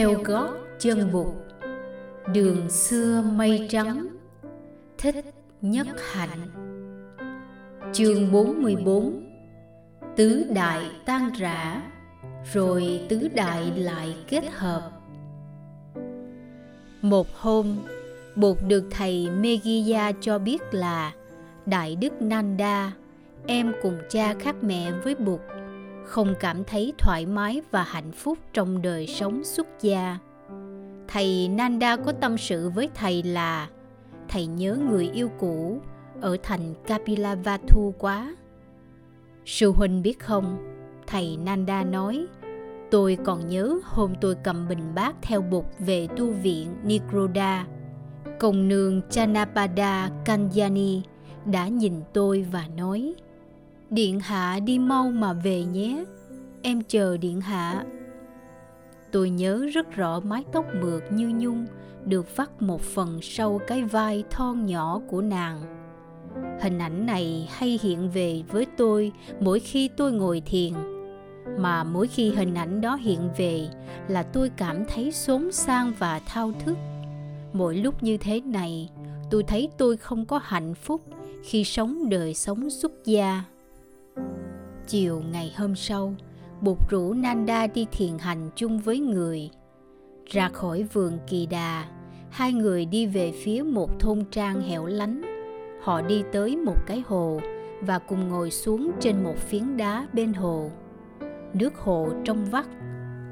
theo gót chân bụt. Đường xưa mây trắng, thích nhất hạnh. Chương 44 tứ đại tan rã, rồi tứ đại lại kết hợp. Một hôm bụt được thầy megiya cho biết là đại đức nanda, em cùng cha khác mẹ với bụt không cảm thấy thoải mái và hạnh phúc trong đời sống xuất gia thầy nanda có tâm sự với thầy là thầy nhớ người yêu cũ ở thành Kapilavatthu quá. Sư huynh biết không, thầy Nanda nói, tôi còn nhớ hôm tôi cầm bình bát theo bục về tu viện Nikroda. Công nương Chanapada Kanyani đã nhìn tôi và nói, Điện hạ đi mau mà về nhé, em chờ điện hạ. Tôi nhớ rất rõ mái tóc mượt như nhung được vắt một phần sau cái vai thon nhỏ của nàng. Hình ảnh này hay hiện về với tôi mỗi khi tôi ngồi thiền, mà mỗi khi hình ảnh đó hiện về là tôi cảm thấy xốn sang và thao thức. Mỗi lúc như thế này, tôi thấy tôi không có hạnh phúc khi sống đời sống xuất gia. Chiều ngày hôm sau, Bụt rủ Nanda đi thiền hành chung với người. Ra khỏi vườn kỳ đà, hai người đi về phía một thôn trang hẻo lánh. Họ đi tới một cái hồ và cùng ngồi xuống trên một phiến đá bên hồ. Nước hồ trong vắt,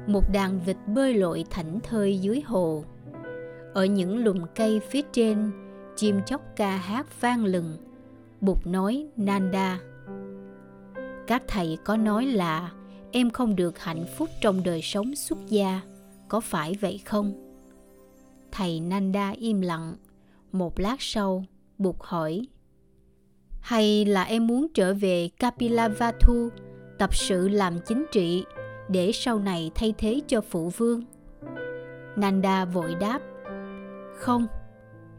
một đàn vịt bơi lội thảnh thơi dưới hồ. Ở những lùm cây phía trên, chim chóc ca hát vang lừng. Bụt nói Nanda. Các thầy có nói là em không được hạnh phúc trong đời sống xuất gia, có phải vậy không? Thầy nanda im lặng, một lát sau buộc hỏi, hay là em muốn trở về kapilavatthu tập sự làm chính trị để sau này thay thế cho phụ vương? Nanda vội đáp, không,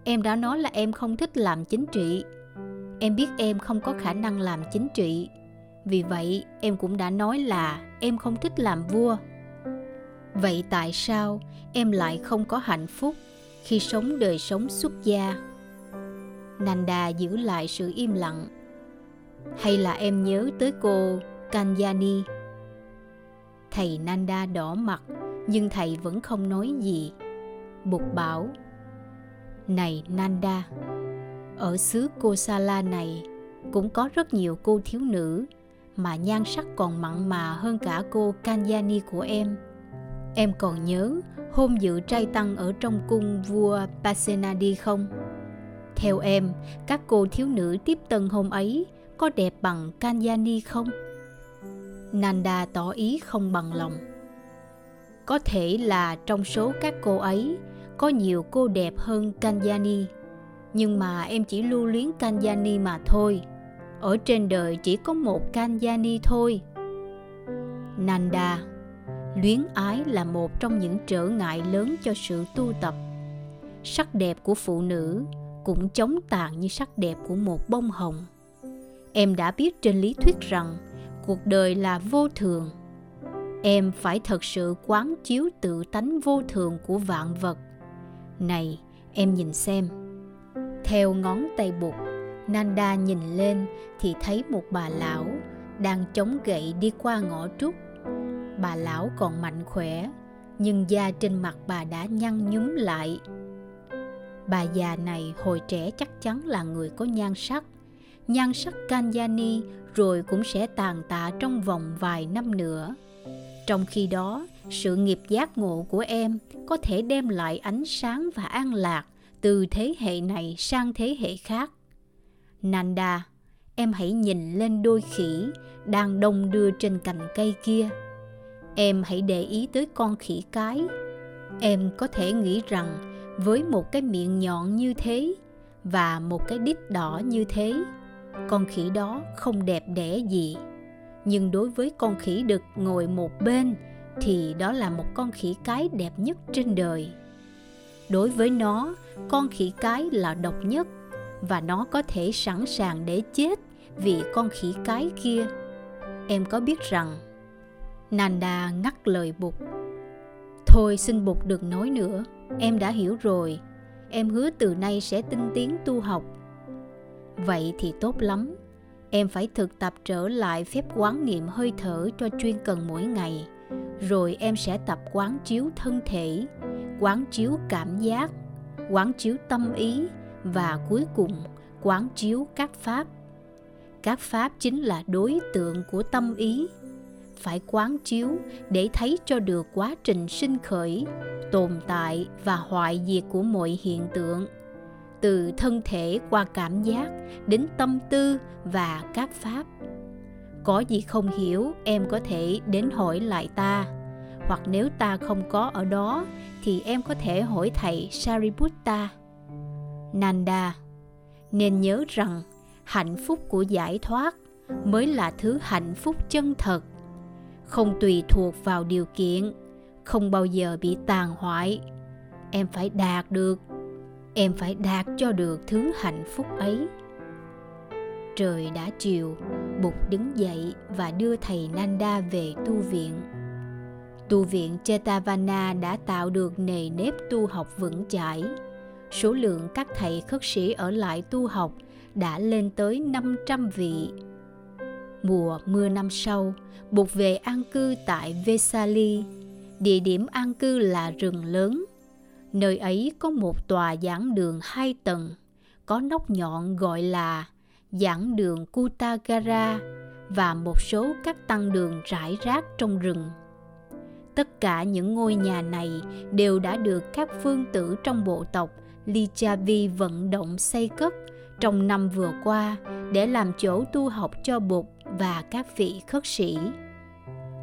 em đã nói là em không thích làm chính trị. Em biết em không có khả năng làm chính trị vì vậy, em cũng đã nói là em không thích làm vua. Vậy tại sao em lại không có hạnh phúc khi sống đời sống xuất gia? Nanda giữ lại sự im lặng. Hay là em nhớ tới cô kanyani thầy nanda đỏ mặt, nhưng thầy vẫn không nói gì. Bục bảo, này nanda, ở xứ kosala này cũng có rất nhiều cô thiếu nữ mà nhan sắc còn mặn mà hơn cả cô Kanyani của em. Em còn nhớ hôm dự trai tăng ở trong cung vua Pasenadi không? Theo em, các cô thiếu nữ tiếp tân hôm ấy có đẹp bằng Kanyani không? Nanda tỏ ý không bằng lòng. Có thể là trong số các cô ấy có nhiều cô đẹp hơn Kanyani, nhưng mà em chỉ lưu luyến Kanyani mà thôi ở trên đời chỉ có một Kanyani thôi. Nanda, luyến ái là một trong những trở ngại lớn cho sự tu tập. Sắc đẹp của phụ nữ cũng chống tàn như sắc đẹp của một bông hồng. Em đã biết trên lý thuyết rằng cuộc đời là vô thường. Em phải thật sự quán chiếu tự tánh vô thường của vạn vật. Này, em nhìn xem. Theo ngón tay bụt, Nanda nhìn lên thì thấy một bà lão đang chống gậy đi qua ngõ trúc. Bà lão còn mạnh khỏe, nhưng da trên mặt bà đã nhăn nhúm lại. Bà già này hồi trẻ chắc chắn là người có nhan sắc. Nhan sắc Kanyani rồi cũng sẽ tàn tạ trong vòng vài năm nữa. Trong khi đó, sự nghiệp giác ngộ của em có thể đem lại ánh sáng và an lạc từ thế hệ này sang thế hệ khác Nanda, em hãy nhìn lên đôi khỉ đang đông đưa trên cành cây kia. Em hãy để ý tới con khỉ cái. Em có thể nghĩ rằng với một cái miệng nhọn như thế và một cái đít đỏ như thế, con khỉ đó không đẹp đẽ gì. Nhưng đối với con khỉ đực ngồi một bên thì đó là một con khỉ cái đẹp nhất trên đời. Đối với nó, con khỉ cái là độc nhất và nó có thể sẵn sàng để chết vì con khỉ cái kia. Em có biết rằng Nanda ngắt lời bụt. Thôi xin Bụt đừng nói nữa, em đã hiểu rồi. Em hứa từ nay sẽ tinh tiến tu học. Vậy thì tốt lắm. Em phải thực tập trở lại phép quán niệm hơi thở cho chuyên cần mỗi ngày. Rồi em sẽ tập quán chiếu thân thể, quán chiếu cảm giác, quán chiếu tâm ý và cuối cùng, quán chiếu các pháp. Các pháp chính là đối tượng của tâm ý. Phải quán chiếu để thấy cho được quá trình sinh khởi, tồn tại và hoại diệt của mọi hiện tượng. Từ thân thể qua cảm giác đến tâm tư và các pháp. Có gì không hiểu, em có thể đến hỏi lại ta. Hoặc nếu ta không có ở đó, thì em có thể hỏi thầy sariputta nanda. Nên nhớ rằng, hạnh phúc của giải thoát mới là thứ hạnh phúc chân thật. Không tùy thuộc vào điều kiện, không bao giờ bị tàn hoại. Em phải đạt được, em phải đạt cho được thứ hạnh phúc ấy. Trời đã chiều, bụt đứng dậy và đưa thầy nanda về tu viện. Tu viện chetavana đã tạo được nề nếp tu học vững chãi số lượng các thầy khất sĩ ở lại tu học đã lên tới 500 vị. Mùa mưa năm sau, buộc về an cư tại Vesali. Địa điểm an cư là rừng lớn. Nơi ấy có một tòa giảng đường hai tầng, có nóc nhọn gọi là giảng đường Kutagara và một số các tăng đường rải rác trong rừng. Tất cả những ngôi nhà này đều đã được các phương tử trong bộ tộc Lichavi vận động xây cất trong năm vừa qua để làm chỗ tu học cho Bụt và các vị khất sĩ.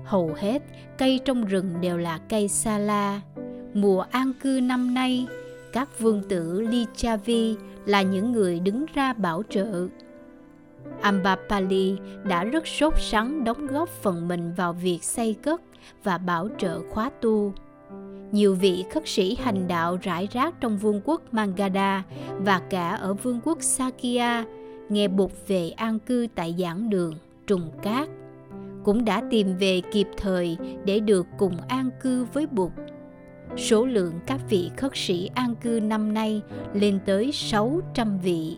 Hầu hết cây trong rừng đều là cây sa la. Mùa an cư năm nay, các vương tử Lichavi là những người đứng ra bảo trợ. Ambapali đã rất sốt sắng đóng góp phần mình vào việc xây cất và bảo trợ khóa tu nhiều vị khất sĩ hành đạo rải rác trong vương quốc Mangada và cả ở vương quốc Sakya nghe Bụt về an cư tại giảng đường Trùng Cát cũng đã tìm về kịp thời để được cùng an cư với Bụt. Số lượng các vị khất sĩ an cư năm nay lên tới 600 vị.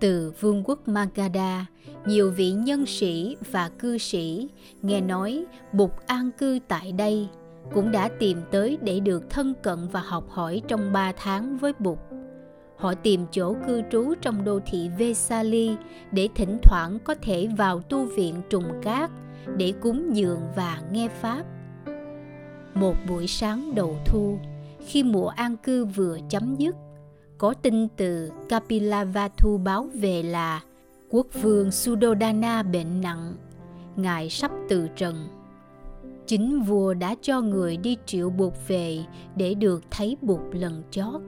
Từ vương quốc Magadha, nhiều vị nhân sĩ và cư sĩ nghe nói Bụt an cư tại đây – cũng đã tìm tới để được thân cận và học hỏi trong 3 tháng với Bụt. Họ tìm chỗ cư trú trong đô thị Vesali để thỉnh thoảng có thể vào tu viện trùng cát để cúng dường và nghe Pháp. Một buổi sáng đầu thu, khi mùa an cư vừa chấm dứt, có tin từ Kapilavatthu báo về là quốc vương Sudodana bệnh nặng, ngài sắp từ trần chính vua đã cho người đi triệu bụt về để được thấy bụt lần chót.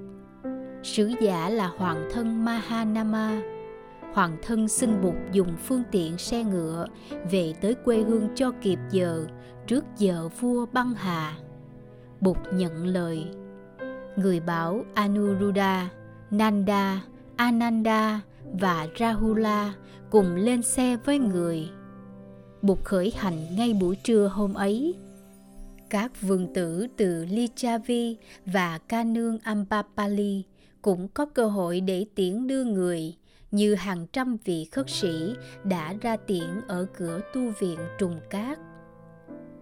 Sứ giả là hoàng thân mahanama. Hoàng thân xin bụt dùng phương tiện xe ngựa về tới quê hương cho kịp giờ, trước giờ vua băng hà. Bụt nhận lời. Người bảo anuruddha, nanda, ananda và rahula cùng lên xe với người. Bụt khởi hành ngay buổi trưa hôm ấy. Các vương tử từ Lichavi và ca nương Ambapali cũng có cơ hội để tiễn đưa người như hàng trăm vị khất sĩ đã ra tiễn ở cửa tu viện Trùng Cát.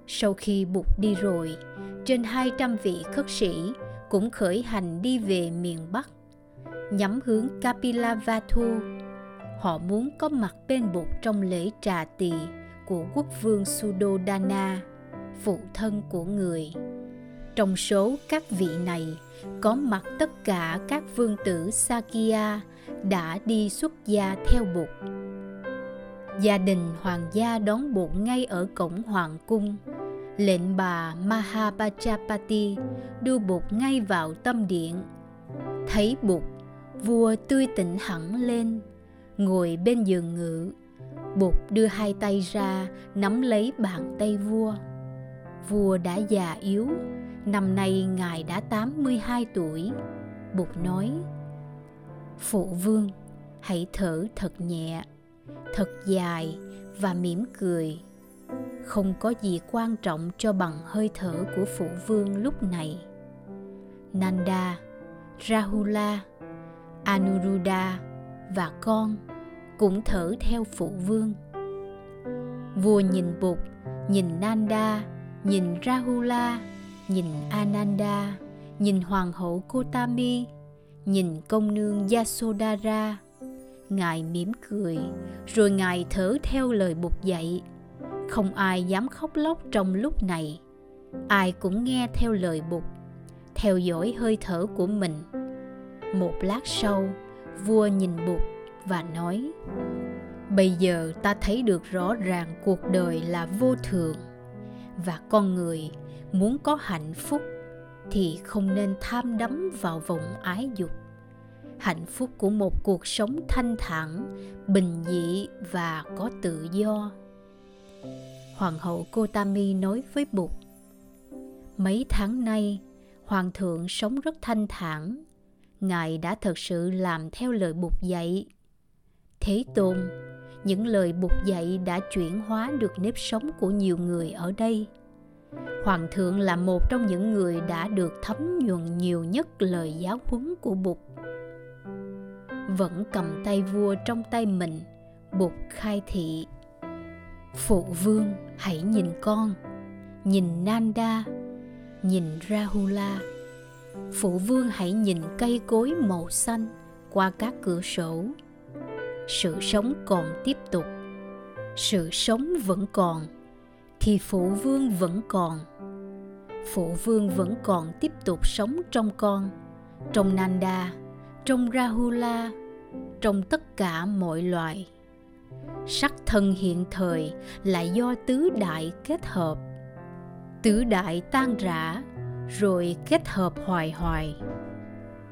Sau khi Bụt đi rồi, trên 200 vị khất sĩ cũng khởi hành đi về miền Bắc, nhắm hướng Kapilavatthu. Họ muốn có mặt bên Bụt trong lễ trà tỳ của quốc vương Sudodana, phụ thân của người. Trong số các vị này có mặt tất cả các vương tử Sakya đã đi xuất gia theo Bụt. Gia đình hoàng gia đón Bụt ngay ở cổng hoàng cung. Lệnh bà Mahapachapati đưa Bụt ngay vào tâm điện. Thấy Bụt, vua tươi tỉnh hẳn lên, ngồi bên giường ngự Bụt đưa hai tay ra nắm lấy bàn tay vua. Vua đã già yếu, năm nay ngài đã 82 tuổi. Bụt nói, Phụ vương, hãy thở thật nhẹ, thật dài và mỉm cười. không có gì quan trọng cho bằng hơi thở của phụ vương lúc này nanda rahula anuruddha và con cũng thở theo phụ vương. Vua nhìn bụt, nhìn nanda, nhìn rahula, nhìn ananda, nhìn hoàng hậu kotami nhìn công nương yasodhara. Ngài mỉm cười, rồi ngài thở theo lời bụt dạy. Không ai dám khóc lóc trong lúc này. Ai cũng nghe theo lời bụt, theo dõi hơi thở của mình. Một lát sau, vua nhìn bụt và nói, bây giờ ta thấy được rõ ràng cuộc đời là vô thường, và con người muốn có hạnh phúc thì không nên tham đắm vào vòng ái dục. Hạnh phúc của một cuộc sống thanh thản, bình dị và có tự do. Hoàng hậu kotami nói với bụt, mấy tháng nay, hoàng thượng sống rất thanh thản. Ngài đã thật sự làm theo lời bụt dạy thế tôn, những lời bục dạy đã chuyển hóa được nếp sống của nhiều người ở đây. Hoàng thượng là một trong những người đã được thấm nhuần nhiều nhất lời giáo huấn của bụt. Vẫn cầm tay vua trong tay mình, bụt khai thị, phụ vương, hãy nhìn con, nhìn nanda, nhìn rahula. Phụ vương hãy nhìn cây cối màu xanh qua các cửa sổ sự sống còn tiếp tục. Sự sống vẫn còn, thì phụ vương vẫn còn. Phụ vương vẫn còn tiếp tục sống trong con, trong nanda, trong rahula, trong tất cả mọi loài. Sắc thân hiện thời là do tứ đại kết hợp. Tứ đại tan rã, rồi kết hợp hoài hoài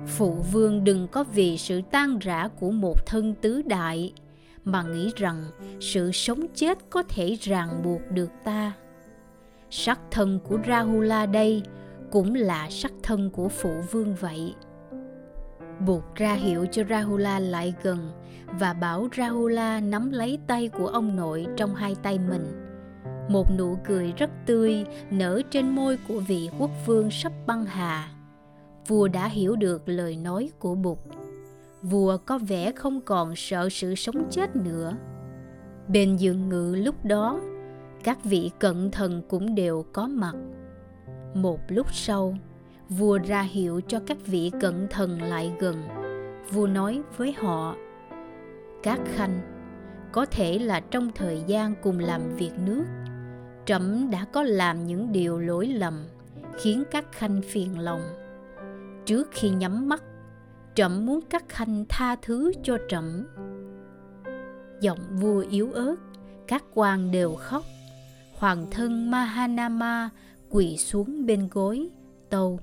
phụ vương đừng có vì sự tan rã của một thân tứ đại, mà nghĩ rằng sự sống chết có thể ràng buộc được ta. Sắc thân của rahula đây cũng là sắc thân của phụ vương vậy. Buộc ra hiệu cho rahula lại gần và bảo rahula nắm lấy tay của ông nội trong hai tay mình. Một nụ cười rất tươi nở trên môi của vị quốc vương sắp băng hà vua đã hiểu được lời nói của bụt. Vua có vẻ không còn sợ sự sống chết nữa. Bên giường ngự lúc đó, các vị cận thần cũng đều có mặt. Một lúc sau, vua ra hiệu cho các vị cận thần lại gần. Vua nói với họ, các khanh, có thể là trong thời gian cùng làm việc nước, trẫm đã có làm những điều lỗi lầm, khiến các khanh phiền lòng trước khi nhắm mắt. Trẫm muốn các khanh tha thứ cho trẫm. Giọng vua yếu ớt, các quan đều khóc. Hoàng thân mahanama quỳ xuống bên gối, tâu.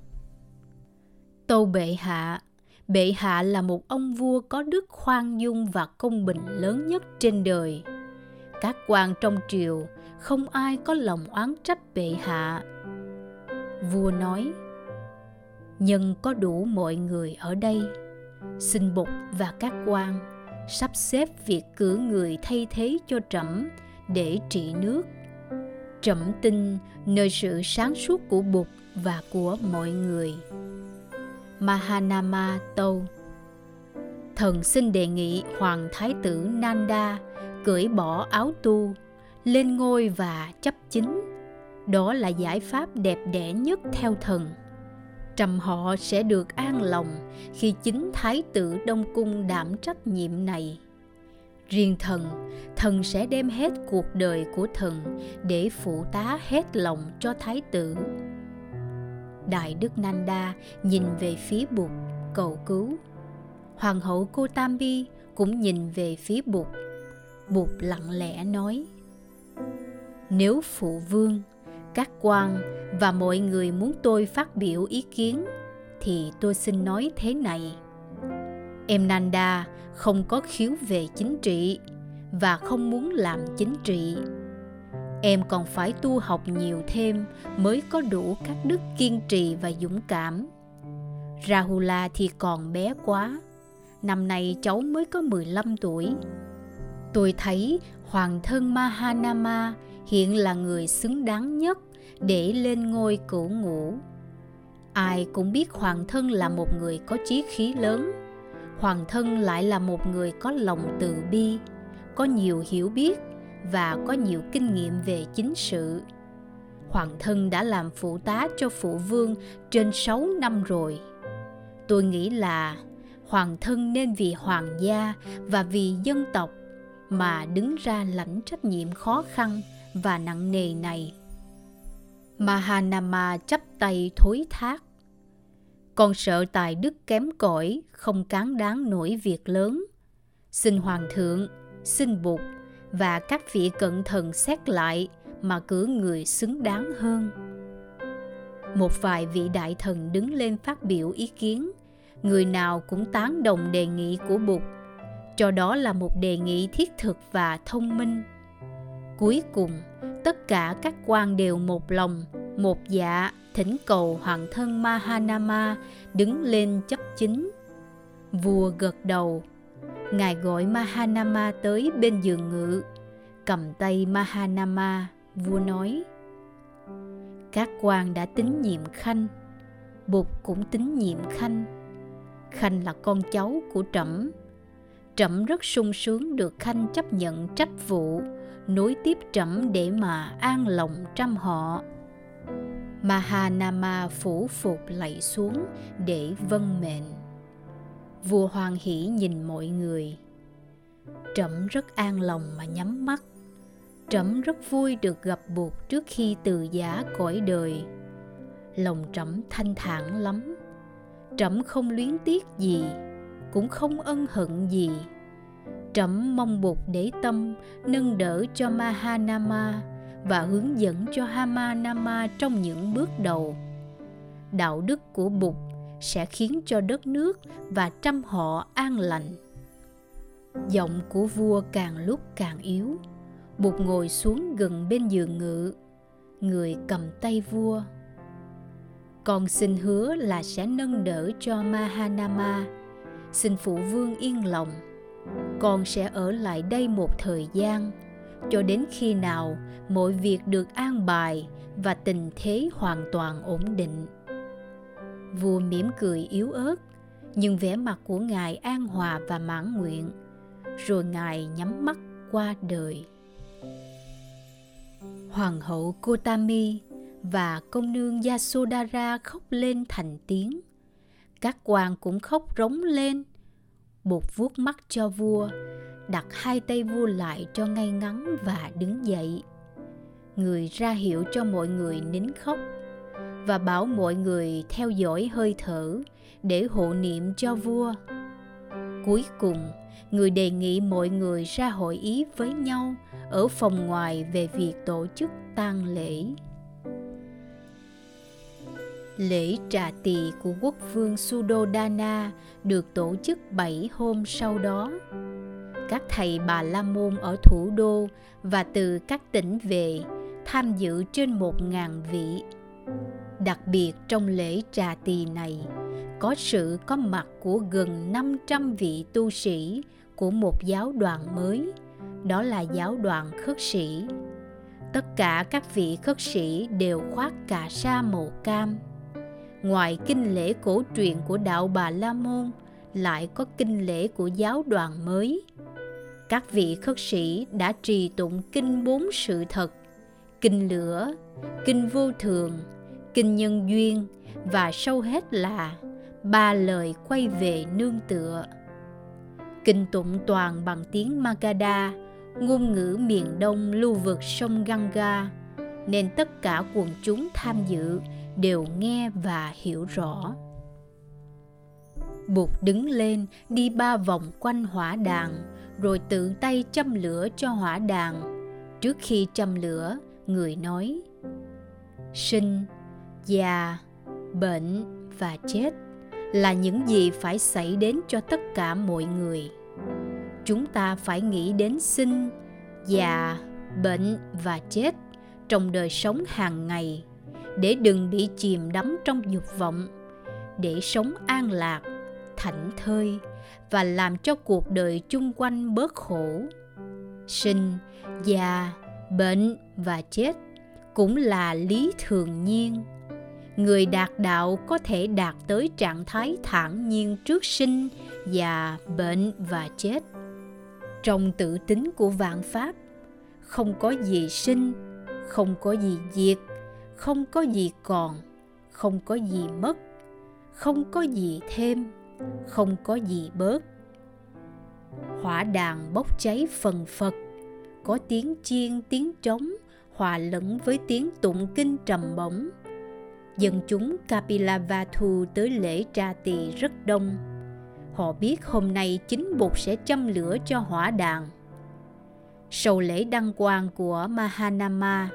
Tâu bệ hạ bệ hạ là một ông vua có đức khoan dung và công bình lớn nhất trên đời. Các quan trong triều, không ai có lòng oán trách bệ hạ. Vua nói nhân có đủ mọi người ở đây. Xin bục và các quan sắp xếp việc cử người thay thế cho trẫm để trị nước. Trẫm tin nơi sự sáng suốt của bục và của mọi người. Mahanama tâu. Thần xin đề nghị hoàng thái tử nanda cởi bỏ áo tu, lên ngôi và chấp chính. Đó là giải pháp đẹp đẽ nhất theo thần trầm họ sẽ được an lòng khi chính thái tử đông cung đảm trách nhiệm này. Riêng thần thần sẽ đem hết cuộc đời của thần để phụ tá hết lòng cho thái tử. Đại đức nanda nhìn về phía bụt, cầu cứu. Hoàng hậu cô tambi cũng nhìn về phía bụt. Bụt lặng lẽ nói, nếu phụ vương các quan và mọi người muốn tôi phát biểu ý kiến, thì tôi xin nói thế này. Em nanda không có khiếu về chính trị và không muốn làm chính trị. Em còn phải tu học nhiều thêm mới có đủ các đức kiên trì và dũng cảm. Rahula thì còn bé quá, năm nay cháu mới có 15 tuổi. Tôi thấy hoàng thân mahanama hiện là người xứng đáng nhất để lên ngôi cửu ngũ. Ai cũng biết hoàng thân là một người có chí khí lớn. Hoàng thân lại là một người có lòng từ bi, có nhiều hiểu biết và có nhiều kinh nghiệm về chính sự. Hoàng thân đã làm phụ tá cho phụ vương trên 6 năm rồi. Tôi nghĩ là hoàng thân nên vì hoàng gia và vì dân tộc mà đứng ra lãnh trách nhiệm khó khăn và nặng nề này. Mahanama chắp tay thối thác. Con sợ tài đức kém cỏi, không cán đáng nổi việc lớn. Xin hoàng thượng, xin bụt và các vị cận thần xét lại mà cử người xứng đáng hơn. Một vài vị đại thần đứng lên phát biểu ý kiến. Người nào cũng tán đồng đề nghị của bụt, cho đó là một đề nghị thiết thực và thông minh cuối cùng, tất cả các quan đều một lòng, một dạ thỉnh cầu hoàng thân mahanama đứng lên chấp chính. Vua gật đầu. Ngài gọi mahanama tới bên giường ngự. Cầm tay mahanama, vua nói, các quan đã tín nhiệm khanh, bụt cũng tín nhiệm khanh. Khanh là con cháu của trẫm. Trẫm rất sung sướng được khanh chấp nhận trách vụ nối tiếp trẫm để mà an lòng trăm họ. Mahanama phủ phục lạy xuống để vâng mệnh. Vua hoàng hỷ nhìn mọi người. Trẫm rất an lòng mà nhắm mắt. Trẫm rất vui được gặp bụt trước khi từ giả cõi đời. Lòng trẫm thanh thản lắm. Trẫm không luyến tiếc gì, cũng không ân hận gì trẫm mong bụt để tâm, nâng đỡ cho mahanama và hướng dẫn cho hamanama trong những bước đầu. Đạo đức của bụt sẽ khiến cho đất nước và trăm họ an lành. Giọng của vua càng lúc càng yếu. Bụt ngồi xuống gần bên giường ngự. Người cầm tay vua. Con xin hứa là sẽ nâng đỡ cho mahanama. Xin phụ vương yên lòng con sẽ ở lại đây một thời gian, cho đến khi nào mọi việc được an bài và tình thế hoàn toàn ổn định. Vua mỉm cười yếu ớt, nhưng vẻ mặt của ngài an hòa và mãn nguyện, rồi ngài nhắm mắt qua đời. Hoàng hậu kotami và công nương yasodhara khóc lên thành tiếng. Các quan cũng khóc rống lên bột vuốt mắt cho vua, đặt hai tay vua lại cho ngay ngắn và đứng dậy. Người ra hiệu cho mọi người nín khóc và bảo mọi người theo dõi hơi thở để hộ niệm cho vua. Cuối cùng, người đề nghị mọi người ra hội ý với nhau ở phòng ngoài về việc tổ chức tang lễ lễ trà tỳ của quốc vương Sudodana được tổ chức 7 hôm sau đó. Các thầy bà La Môn ở thủ đô và từ các tỉnh về tham dự trên một ngàn vị. Đặc biệt trong lễ trà tỳ này, có sự có mặt của gần 500 vị tu sĩ của một giáo đoàn mới, đó là giáo đoàn khất sĩ. Tất cả các vị khất sĩ đều khoác cà sa màu cam. Ngoài kinh lễ cổ truyền của đạo Bà La Môn, lại có kinh lễ của giáo đoàn mới. Các vị khất sĩ đã trì tụng kinh bốn sự thật, kinh lửa, kinh vô thường, kinh nhân duyên và sâu hết là ba lời quay về nương tựa. Kinh tụng toàn bằng tiếng Magadha, ngôn ngữ miền đông lưu vực sông Ganga, nên tất cả quần chúng tham dự đều nghe và hiểu rõ. Bụt đứng lên đi ba vòng quanh hỏa đàn, rồi tự tay châm lửa cho hỏa đàn. Trước khi châm lửa, người nói Sinh, già, bệnh và chết là những gì phải xảy đến cho tất cả mọi người chúng ta phải nghĩ đến sinh già bệnh và chết trong đời sống hàng ngày để đừng bị chìm đắm trong dục vọng, để sống an lạc, thảnh thơi và làm cho cuộc đời chung quanh bớt khổ. Sinh, già, bệnh và chết cũng là lý thường nhiên. Người đạt đạo có thể đạt tới trạng thái thản nhiên trước sinh, già, bệnh và chết. Trong tự tính của vạn pháp, không có gì sinh, không có gì diệt không có gì còn không có gì mất không có gì thêm không có gì bớt hỏa đàn bốc cháy phần phật có tiếng chiên tiếng trống hòa lẫn với tiếng tụng kinh trầm bổng dân chúng Kapilavatthu tới lễ tra tỳ rất đông. Họ biết hôm nay chính Bụt sẽ châm lửa cho hỏa đàn. Sau lễ đăng quang của Mahanama,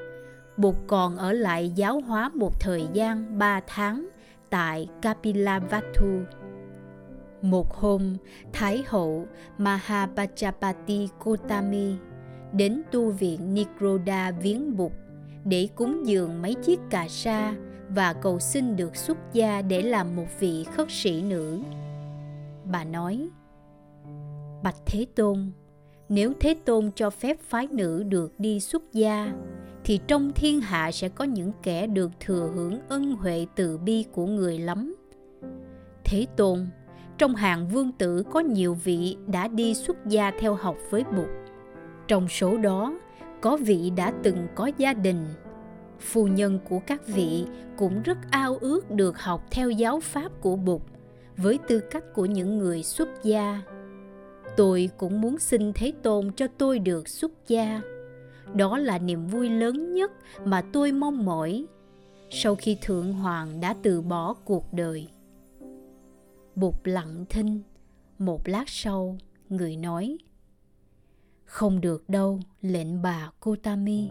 Bụt còn ở lại giáo hóa một thời gian ba tháng tại Kapilavatthu. Một hôm, Thái hậu Mahapachapati Kotami đến tu viện Nikroda viếng Bụt để cúng dường mấy chiếc cà sa và cầu xin được xuất gia để làm một vị khất sĩ nữ. Bà nói, Bạch Thế Tôn, nếu Thế Tôn cho phép phái nữ được đi xuất gia, thì trong thiên hạ sẽ có những kẻ được thừa hưởng ân huệ từ bi của người lắm. Thế Tôn, trong hàng vương tử có nhiều vị đã đi xuất gia theo học với Bụt. Trong số đó, có vị đã từng có gia đình phu nhân của các vị cũng rất ao ước được học theo giáo pháp của Bụt với tư cách của những người xuất gia. Tôi cũng muốn xin Thế Tôn cho tôi được xuất gia. Đó là niềm vui lớn nhất mà tôi mong mỏi sau khi Thượng Hoàng đã từ bỏ cuộc đời. Bụt lặng thinh, một lát sau, người nói Không được đâu, lệnh bà Kotami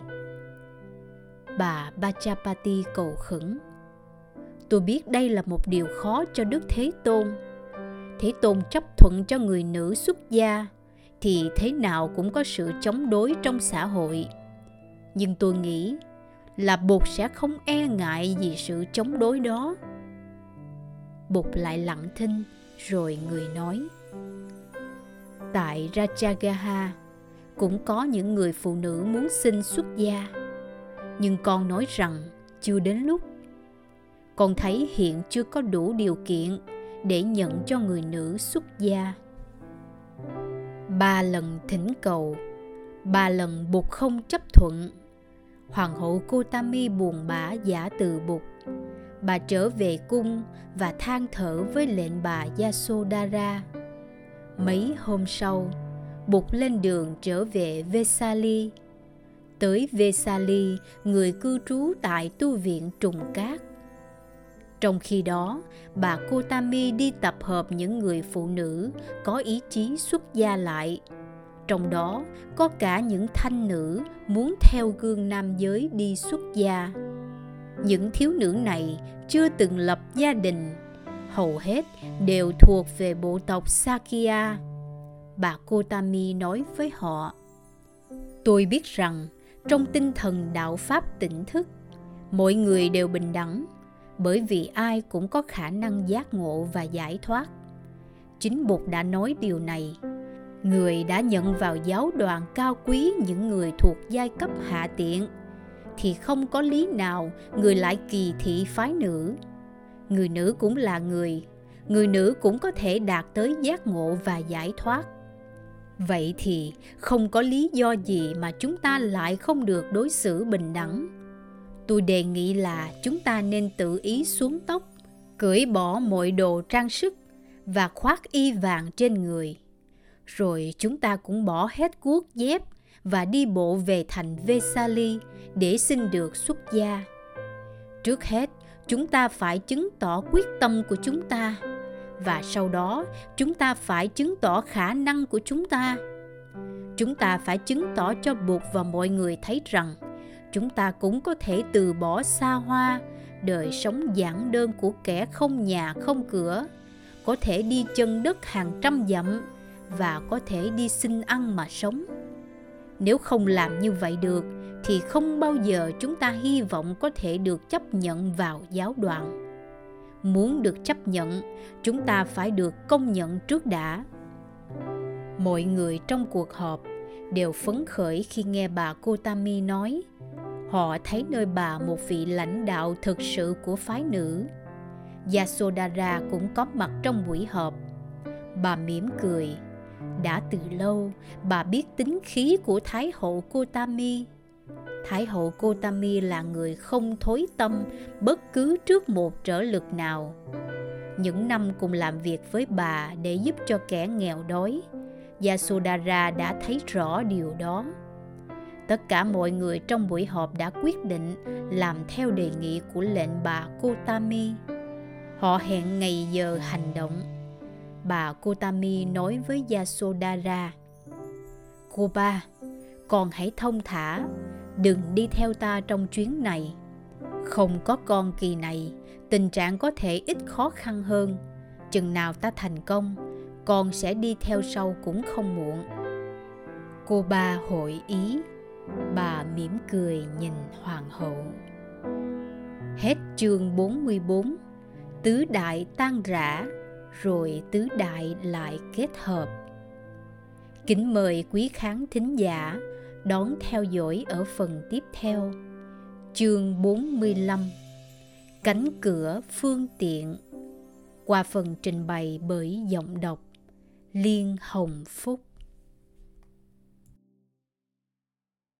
bà Bachapati cầu khẩn. Tôi biết đây là một điều khó cho Đức Thế Tôn. Thế Tôn chấp thuận cho người nữ xuất gia thì thế nào cũng có sự chống đối trong xã hội. Nhưng tôi nghĩ là Bụt sẽ không e ngại vì sự chống đối đó. Bụt lại lặng thinh rồi người nói, Tại Rajagaha cũng có những người phụ nữ muốn xin xuất gia, nhưng con nói rằng chưa đến lúc con thấy hiện chưa có đủ điều kiện để nhận cho người nữ xuất gia ba lần thỉnh cầu ba lần bụt không chấp thuận. Hoàng hậu Kotami buồn bã giả từ bụt bà trở về cung và than thở với lệnh bà Yasodhara. Mấy hôm sau bụt lên đường trở về Vesali. Tới Vesali, người cư trú tại tu viện Trùng Cát. Trong khi đó, bà Kotami đi tập hợp những người phụ nữ có ý chí xuất gia lại. Trong đó có cả những thanh nữ muốn theo gương nam giới đi xuất gia. Những thiếu nữ này chưa từng lập gia đình, hầu hết đều thuộc về bộ tộc Sakya. Bà Kotami nói với họ, Tôi biết rằng trong tinh thần đạo pháp tỉnh thức mỗi người đều bình đẳng bởi vì ai cũng có khả năng giác ngộ và giải thoát. Chính bụt đã nói điều này. Người đã nhận vào giáo đoàn cao quý những người thuộc giai cấp hạ tiện, thì không có lý nào người lại kỳ thị phái nữ. Người nữ cũng là người người nữ cũng có thể đạt tới giác ngộ và giải thoát. Vậy thì không có lý do gì mà chúng ta lại không được đối xử bình đẳng tôi đề nghị là chúng ta nên tự ý xuống tóc cởi bỏ mọi đồ trang sức và khoác y vàng trên người rồi chúng ta cũng bỏ hết cuốc dép và đi bộ về thành Vesali để xin được xuất gia. Trước hết, chúng ta phải chứng tỏ quyết tâm của chúng ta và sau đó chúng ta phải chứng tỏ khả năng của chúng ta chúng ta phải chứng tỏ cho buộc và mọi người thấy rằng chúng ta cũng có thể từ bỏ xa hoa. Đời sống giản đơn của kẻ không nhà, không cửa. Có thể đi chân đất hàng trăm dặm và có thể đi xin ăn mà sống. Nếu không làm như vậy được, thì không bao giờ chúng ta hy vọng có thể được chấp nhận vào giáo đoàn. Muốn được chấp nhận, chúng ta phải được công nhận trước đã. Mọi người trong cuộc họp đều phấn khởi khi nghe bà Kotami nói họ thấy nơi bà một vị lãnh đạo thực sự của phái nữ. Yasodhara cũng có mặt trong buổi họp. Bà mỉm cười. Đã từ lâu, bà biết tính khí của Thái hậu Kotami. Thái hậu Kotami là người không thối tâm bất cứ trước một trở lực nào. Những năm cùng làm việc với bà để giúp cho kẻ nghèo đói, Yasodhara đã thấy rõ điều đó. Tất cả mọi người trong buổi họp đã quyết định làm theo đề nghị của lệnh bà Kotami. Họ hẹn ngày giờ hành động. Bà Kotami nói với Yasodhara, Cô ba, con hãy thông thả, đừng đi theo ta trong chuyến này. Không có con kỳ này, tình trạng có thể ít khó khăn hơn. Chừng nào ta thành công, con sẽ đi theo sau cũng không muộn. Cô ba hội ý Bà mỉm cười nhìn hoàng hậu. Hết chương 44, tứ đại tan rã, rồi tứ đại lại kết hợp. Kính mời quý khán thính giả đón theo dõi ở phần tiếp theo. Chương 45 Cánh cửa phương tiện Qua phần trình bày bởi giọng đọc Liên Hồng Phúc